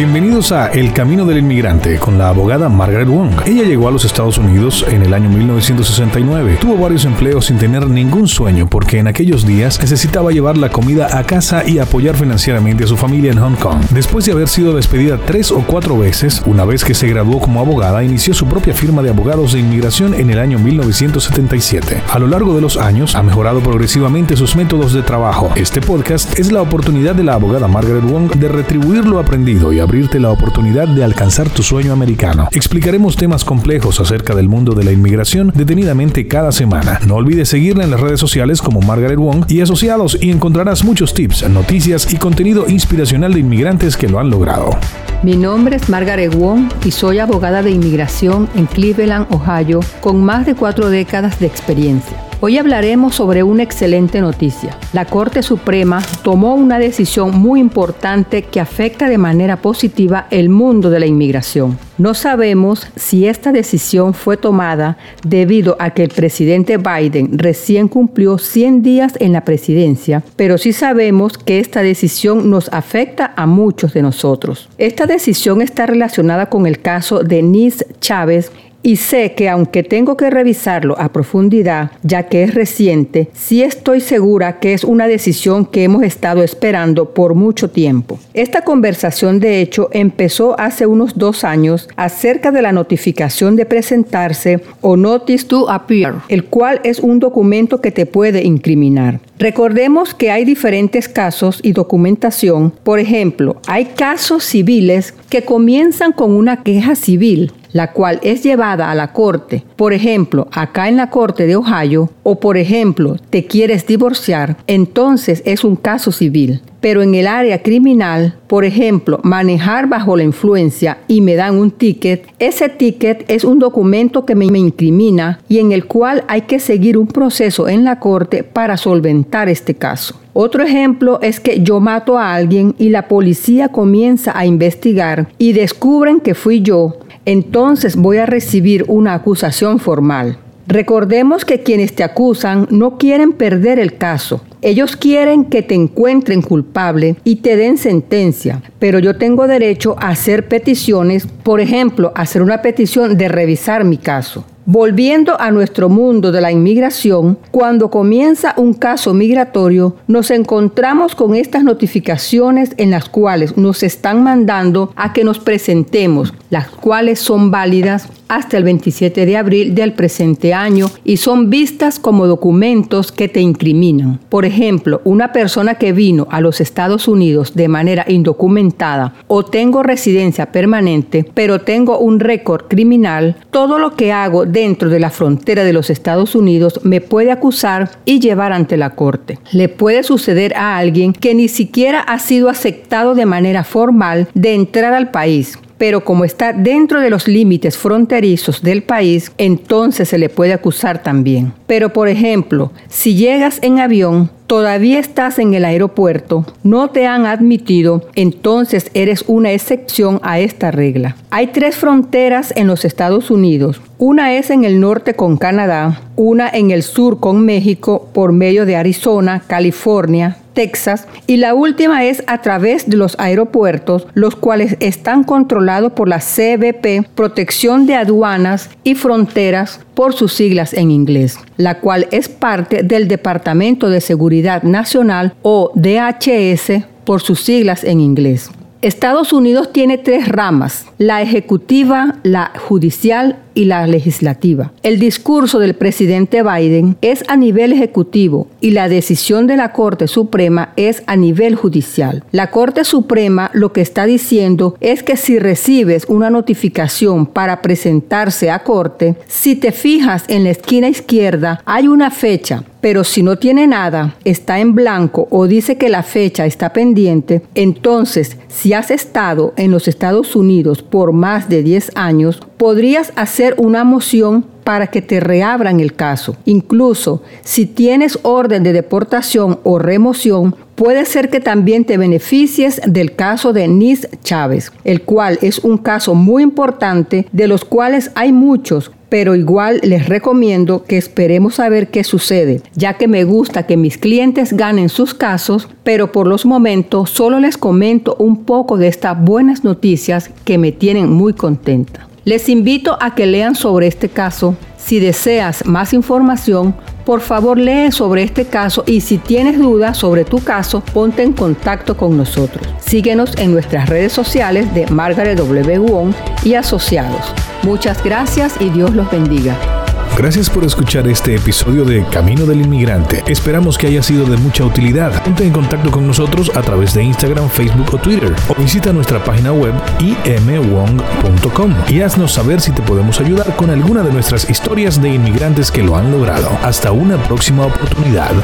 Bienvenidos a El Camino del Inmigrante con la abogada Margaret Wong. Ella llegó a los Estados Unidos en el año 1969. Tuvo varios empleos sin tener ningún sueño porque en aquellos días necesitaba llevar la comida a casa y apoyar financieramente a su familia en Hong Kong. Después de haber sido despedida tres o cuatro veces, una vez que se graduó como abogada, inició su propia firma de abogados de inmigración en el año 1977. A lo largo de los años ha mejorado progresivamente sus métodos de trabajo. Este podcast es la oportunidad de la abogada Margaret Wong de retribuir lo aprendido y abrirte la oportunidad de alcanzar tu sueño americano. Explicaremos temas complejos acerca del mundo de la inmigración detenidamente cada semana. No olvides seguirla en las redes sociales como Margaret Wong y asociados y encontrarás muchos tips, noticias y contenido inspiracional de inmigrantes que lo han logrado. Mi nombre es Margaret Wong y soy abogada de inmigración en Cleveland, Ohio, con más de cuatro décadas de experiencia. Hoy hablaremos sobre una excelente noticia. La Corte Suprema tomó una decisión muy importante que afecta de manera positiva el mundo de la inmigración. No sabemos si esta decisión fue tomada debido a que el presidente Biden recién cumplió 100 días en la presidencia, pero sí sabemos que esta decisión nos afecta a muchos de nosotros. Esta decisión está relacionada con el caso de Nis Chávez y sé que aunque tengo que revisarlo a profundidad, ya que es reciente, sí estoy segura que es una decisión que hemos estado esperando por mucho tiempo. Esta conversación de hecho empezó hace unos dos años acerca de la notificación de presentarse o Notice to Appear, el cual es un documento que te puede incriminar. Recordemos que hay diferentes casos y documentación. Por ejemplo, hay casos civiles que comienzan con una queja civil la cual es llevada a la corte, por ejemplo, acá en la corte de Ohio, o por ejemplo, te quieres divorciar, entonces es un caso civil. Pero en el área criminal, por ejemplo, manejar bajo la influencia y me dan un ticket, ese ticket es un documento que me, incrimina y en el cual hay que seguir un proceso en la corte para solventar este caso. Otro ejemplo es que yo mato a alguien y la policía comienza a investigar y descubren que fui yo entonces voy a recibir una acusación formal. Recordemos que quienes te acusan no quieren perder el caso. Ellos quieren que te encuentren culpable y te den sentencia, pero yo tengo derecho a hacer peticiones, por ejemplo, hacer una petición de revisar mi caso. Volviendo a nuestro mundo de la inmigración, cuando comienza un caso migratorio, nos encontramos con estas notificaciones en las cuales nos están mandando a que nos presentemos, las cuales son válidas hasta el 27 de abril del presente año y son vistas como documentos que te incriminan. Por ejemplo, una persona que vino a los Estados Unidos de manera indocumentada o tengo residencia permanente, pero tengo un récord criminal, todo lo que hago dentro de la frontera de los Estados Unidos me puede acusar y llevar ante la corte. Le puede suceder a alguien que ni siquiera ha sido aceptado de manera formal de entrar al país pero como está dentro de los límites fronterizos del país, entonces se le puede acusar también. Pero por ejemplo, si llegas en avión, todavía estás en el aeropuerto, no te han admitido, entonces eres una excepción a esta regla. Hay tres fronteras en los Estados Unidos. Una es en el norte con Canadá, una en el sur con México por medio de Arizona, California, Texas y la última es a través de los aeropuertos, los cuales están controlados por la CBP, Protección de Aduanas y Fronteras por sus siglas en inglés, la cual es parte del Departamento de Seguridad Nacional o DHS por sus siglas en inglés. Estados Unidos tiene tres ramas, la ejecutiva, la judicial y la legislativa. El discurso del presidente Biden es a nivel ejecutivo y la decisión de la Corte Suprema es a nivel judicial. La Corte Suprema lo que está diciendo es que si recibes una notificación para presentarse a corte, si te fijas en la esquina izquierda hay una fecha pero si no tiene nada, está en blanco o dice que la fecha está pendiente, entonces si has estado en los Estados Unidos por más de 10 años, podrías hacer una moción para que te reabran el caso. Incluso si tienes orden de deportación o remoción, puede ser que también te beneficies del caso de Nis Chávez, el cual es un caso muy importante de los cuales hay muchos, pero igual les recomiendo que esperemos a ver qué sucede, ya que me gusta que mis clientes ganen sus casos, pero por los momentos solo les comento un poco de estas buenas noticias que me tienen muy contenta. Les invito a que lean sobre este caso. Si deseas más información, por favor lee sobre este caso y si tienes dudas sobre tu caso, ponte en contacto con nosotros. Síguenos en nuestras redes sociales de Margaret W. Wong y asociados. Muchas gracias y Dios los bendiga. Gracias por escuchar este episodio de Camino del Inmigrante. Esperamos que haya sido de mucha utilidad. Ponte en contacto con nosotros a través de Instagram, Facebook o Twitter o visita nuestra página web imwong.com y haznos saber si te podemos ayudar con alguna de nuestras historias de inmigrantes que lo han logrado. Hasta una próxima oportunidad.